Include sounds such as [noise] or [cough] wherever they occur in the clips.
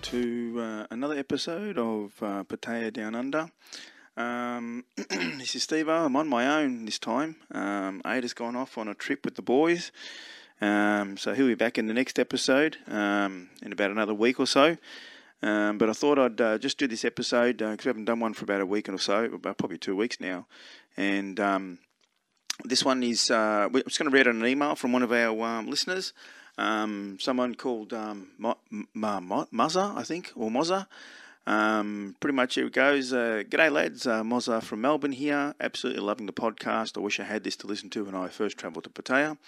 to uh, another episode of uh, Pattaya Down Under. Um, [clears throat] this is Steve. I'm on my own this time. Um, Aida's gone off on a trip with the boys, um, so he'll be back in the next episode um, in about another week or so. Um, but I thought I'd uh, just do this episode because we haven't done one for about a week or so, about probably two weeks now, and um, this one is uh, I'm just going to read an email from one of our um, listeners, um, someone called um, Muzza, I think, or Moza. Um, pretty much here it goes. Uh, G'day, lads. Uh, from Melbourne here. Absolutely loving the podcast. I wish I had this to listen to when I first travelled to Pattaya.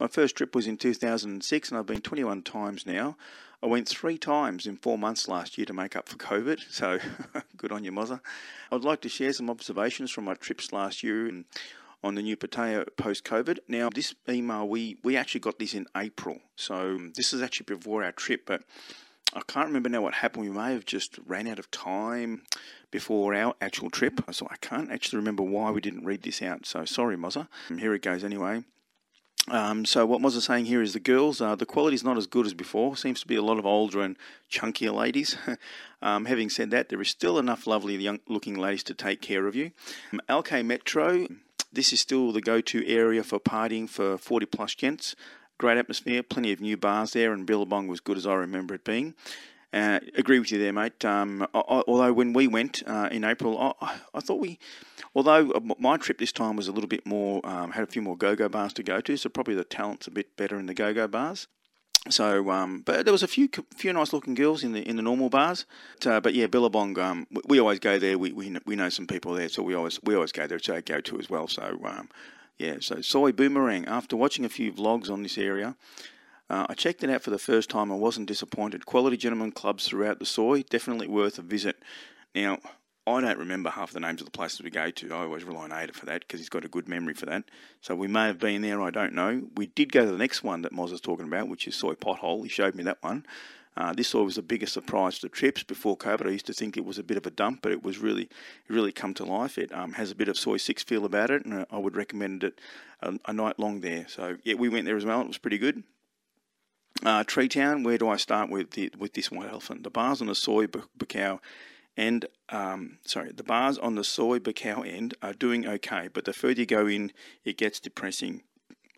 My first trip was in 2006, and I've been 21 times now. I went three times in four months last year to make up for COVID, so [laughs] good on you, Moza. I'd like to share some observations from my trips last year and on the new Pattaya post COVID. Now, this email, we, we actually got this in April. So this is actually before our trip, but I can't remember now what happened. We may have just ran out of time before our actual trip. So I can't actually remember why we didn't read this out. So sorry, Moza. Here it goes anyway. Um, so what Moza's saying here is the girls, uh, the quality is not as good as before. Seems to be a lot of older and chunkier ladies. [laughs] um, having said that, there is still enough lovely young-looking ladies to take care of you. Um, LK Metro, this is still the go-to area for partying for 40 plus gents. Great atmosphere, plenty of new bars there, and Billabong was good as I remember it being. Uh, agree with you there, mate. Um, I, although when we went uh, in April, I, I, thought we, although my trip this time was a little bit more, um, had a few more go-go bars to go to, so probably the talent's a bit better in the go-go bars. So, um, but there was a few few nice looking girls in the in the normal bars. But, uh, but yeah, Billabong, um, we, we, always go there. We, we we know some people there, so we always we always go there. So go to as well. So um, yeah, so Soi Boomerang. After watching a few vlogs on this area, uh, I checked it out for the first time. I wasn't disappointed. Quality gentlemen clubs throughout the soy, definitely worth a visit. Now, I don't remember half the names of the places we go to. I always rely on Aida for that because he's got a good memory for that. So we may have been there, I don't know. We did go to the next one that Moz was talking about, which is Soi Pothole. He showed me that one. Uh, this was the biggest surprise to trips before COVID. I used to think it was a bit of a dump, but it was really, really come to life. It um, has a bit of Soi Six feel about it, and I would recommend it a, a, night long there. So yeah, we went there as well. It was pretty good. Uh, Tree Town, where do I start with the, with this white elephant? The bars on the soy Soi Buakhao and um, sorry, the bars on the Soi Buakhao end are doing okay, but the further you go in, it gets depressing.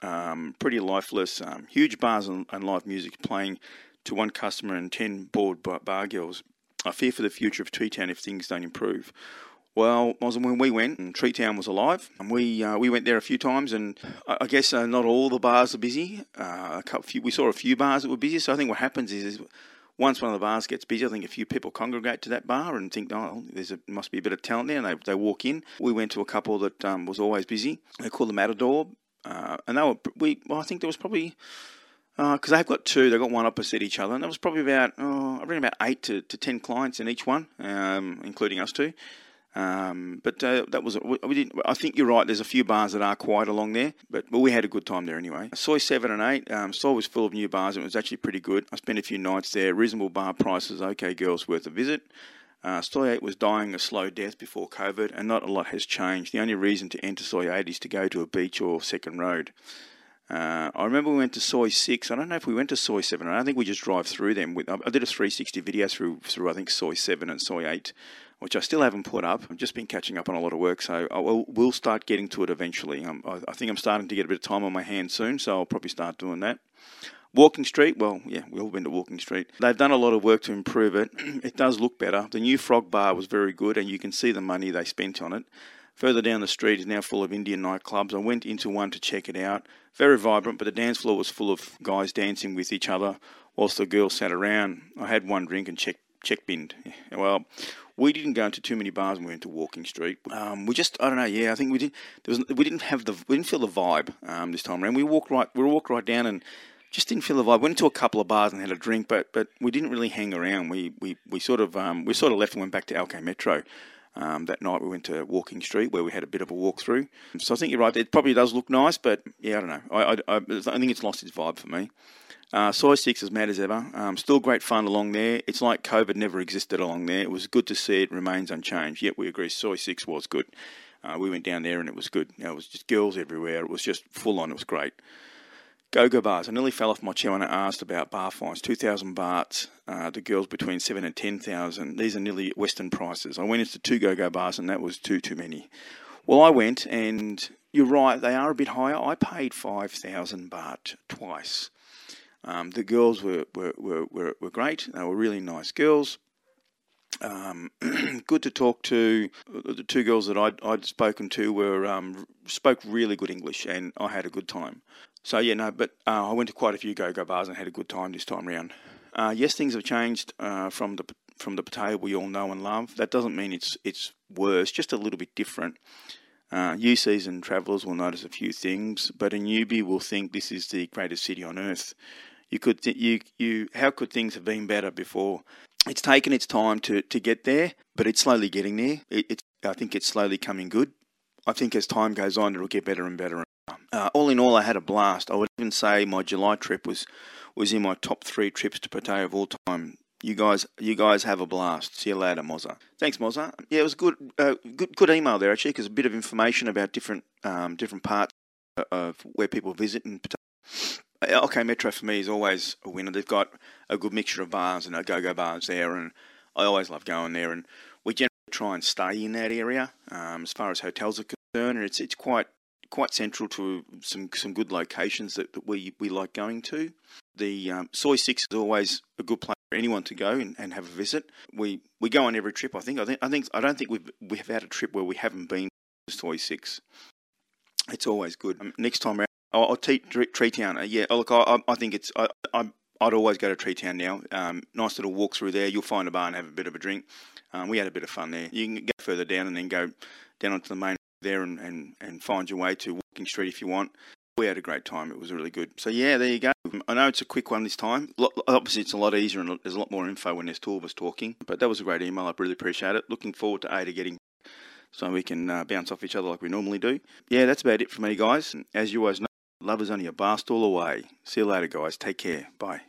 Um, pretty lifeless. Um, huge bars and, and, live music playing to one customer and ten bored bar girls. I fear for the future of Tree Town if things don't improve. Well, when we went, and Tree Town was alive, and we uh, we went there a few times, and I guess uh, not all the bars are busy. Uh, a couple, few, we saw a few bars that were busy. So I think what happens is, is once one of the bars gets busy, I think a few people congregate to that bar and think, oh, there's must be a bit of talent there, and they, they walk in. We went to a couple that um, was always busy. They called the Matador, uh, and they were we. Well, I think there was probably because uh, they've got two, they've got one opposite each other, and there was probably about oh, I reckon about eight to, to ten clients in each one, um, including us two. Um, but uh, that was we, didn't. I think you're right. There's a few bars that are quiet along there, but, but we had a good time there anyway. Soi seven and eight. Um, Soi was full of new bars it was actually pretty good. I spent a few nights there. Reasonable bar prices. Okay, girls, worth a visit. Uh, Soi 8 was dying a slow death before COVID, and not a lot has changed. The only reason to enter Soi 8 is to go to a beach or second road. Uh, I remember we went to Soi 6. I don't know if we went to Soi 7. I don't think we just drive through them. I did a 360 video through, through I think, Soi 7 and Soi 8 which I still haven't put up. I've just been catching up on a lot of work, so I will will start getting to it eventually. I, I, think I'm starting to get a bit of time on my hands soon, so I'll probably start doing that. Walking Street, well, yeah, we've all been to Walking Street. They've done a lot of work to improve it. [clears throat] it does look better. The new Frog Bar was very good, and you can see the money they spent on it. Further down the street is now full of Indian nightclubs. I went into one to check it out. Very vibrant, but the dance floor was full of guys dancing with each other whilst the girls sat around. I had one drink and checked check binned. [laughs] Well, we didn't go into too many bars when we went to Walking Street. Um, we just, I don't know, yeah, I think we did. There was, we didn't have the, we didn't feel the vibe um, this time around. We walked right, we walked right down and just didn't feel the vibe. Went into a couple of bars and had a drink, but but we didn't really hang around. We we, we sort of um, we sort of left and went back to LK Metro. Um, that night we went to Walking Street where we had a bit of a walk through. So I think you're right. It probably does look nice, but yeah, I don't know. I, I, I, I think it's lost its vibe for me. Uh, Soi 6 as mad as ever. Um, still great fun along there. It's like COVID never existed along there. It was good to see it remains unchanged. Yet we agree Soi 6 was good. Uh, we went down there and it was good. It was just girls everywhere. It was just full on. It was great. Go-go bars. I nearly fell off my chair when I asked about bar fines. 2,000 bahts. Uh, the girls between 7 and 10,000. These are nearly Western prices. I went into two go-go bars and that was too, too many. Well, I went and you're right, they are a bit higher. I paid 5,000 baht twice. Um, the girls were, were, were, were, were great. They were really nice girls. Um, [clears throat] good to talk to. The two girls that I'd, I'd spoken to were um, spoke really good English, and I had a good time. So yeah, no, but uh, I went to quite a few go-go bars and had a good time this time round. Uh, yes, things have changed uh, from the from the Pattaya we all know and love. That doesn't mean it's it's worse, just a little bit different. Uh, new season travellers will notice a few things, but a newbie will think this is the greatest city on earth. You could th- you you how could things have been better before? It's taken its time to, to get there, but it's slowly getting there. It, it's I think it's slowly coming good. I think as time goes on, it'll get better and better. Uh, all in all, I had a blast. I would even say my July trip was was in my top three trips to Pattaya of all time. You guys, you guys have a blast. See you later, Moza. Thanks, Moza. Yeah, it was good, uh, good, good email there actually, because a bit of information about different, um, different parts of where people visit in Pattaya. Uh, LK Metro for me is always a winner. They've got a good mixture of bars and go-go bars there, and I always love going there. And we generally try and stay in that area um, as far as hotels are concerned, and it's it's quite quite central to some some good locations that, that we we like going to. The um, Soi Six is always a good place for anyone to go and, and have a visit. We we go on every trip. I think I think I think I don't think we've we have had a trip where we haven't been to Soi Six. It's always good. Um, next time around, I'll, I'll Tree Town. Uh, yeah, look, I, I think it's I, I I'd always go to Tree Town now. Um, nice little walk through there. You'll find a bar and have a bit of a drink. Um, we had a bit of fun there. You can go further down and then go down onto the main there and, and, and find your way to Walking Street if you want. We had a great time. It was really good. So yeah, there you go. I know it's a quick one this time. Obviously, it's a lot easier and there's a lot more info when there's two of us talking. But that was a great email. I really appreciate it. Looking forward to Aida getting so we can uh, bounce off each other like we normally do. Yeah, that's about it for me, guys. As you always know, love is only a bar stool away. See you later, guys. Take care. Bye.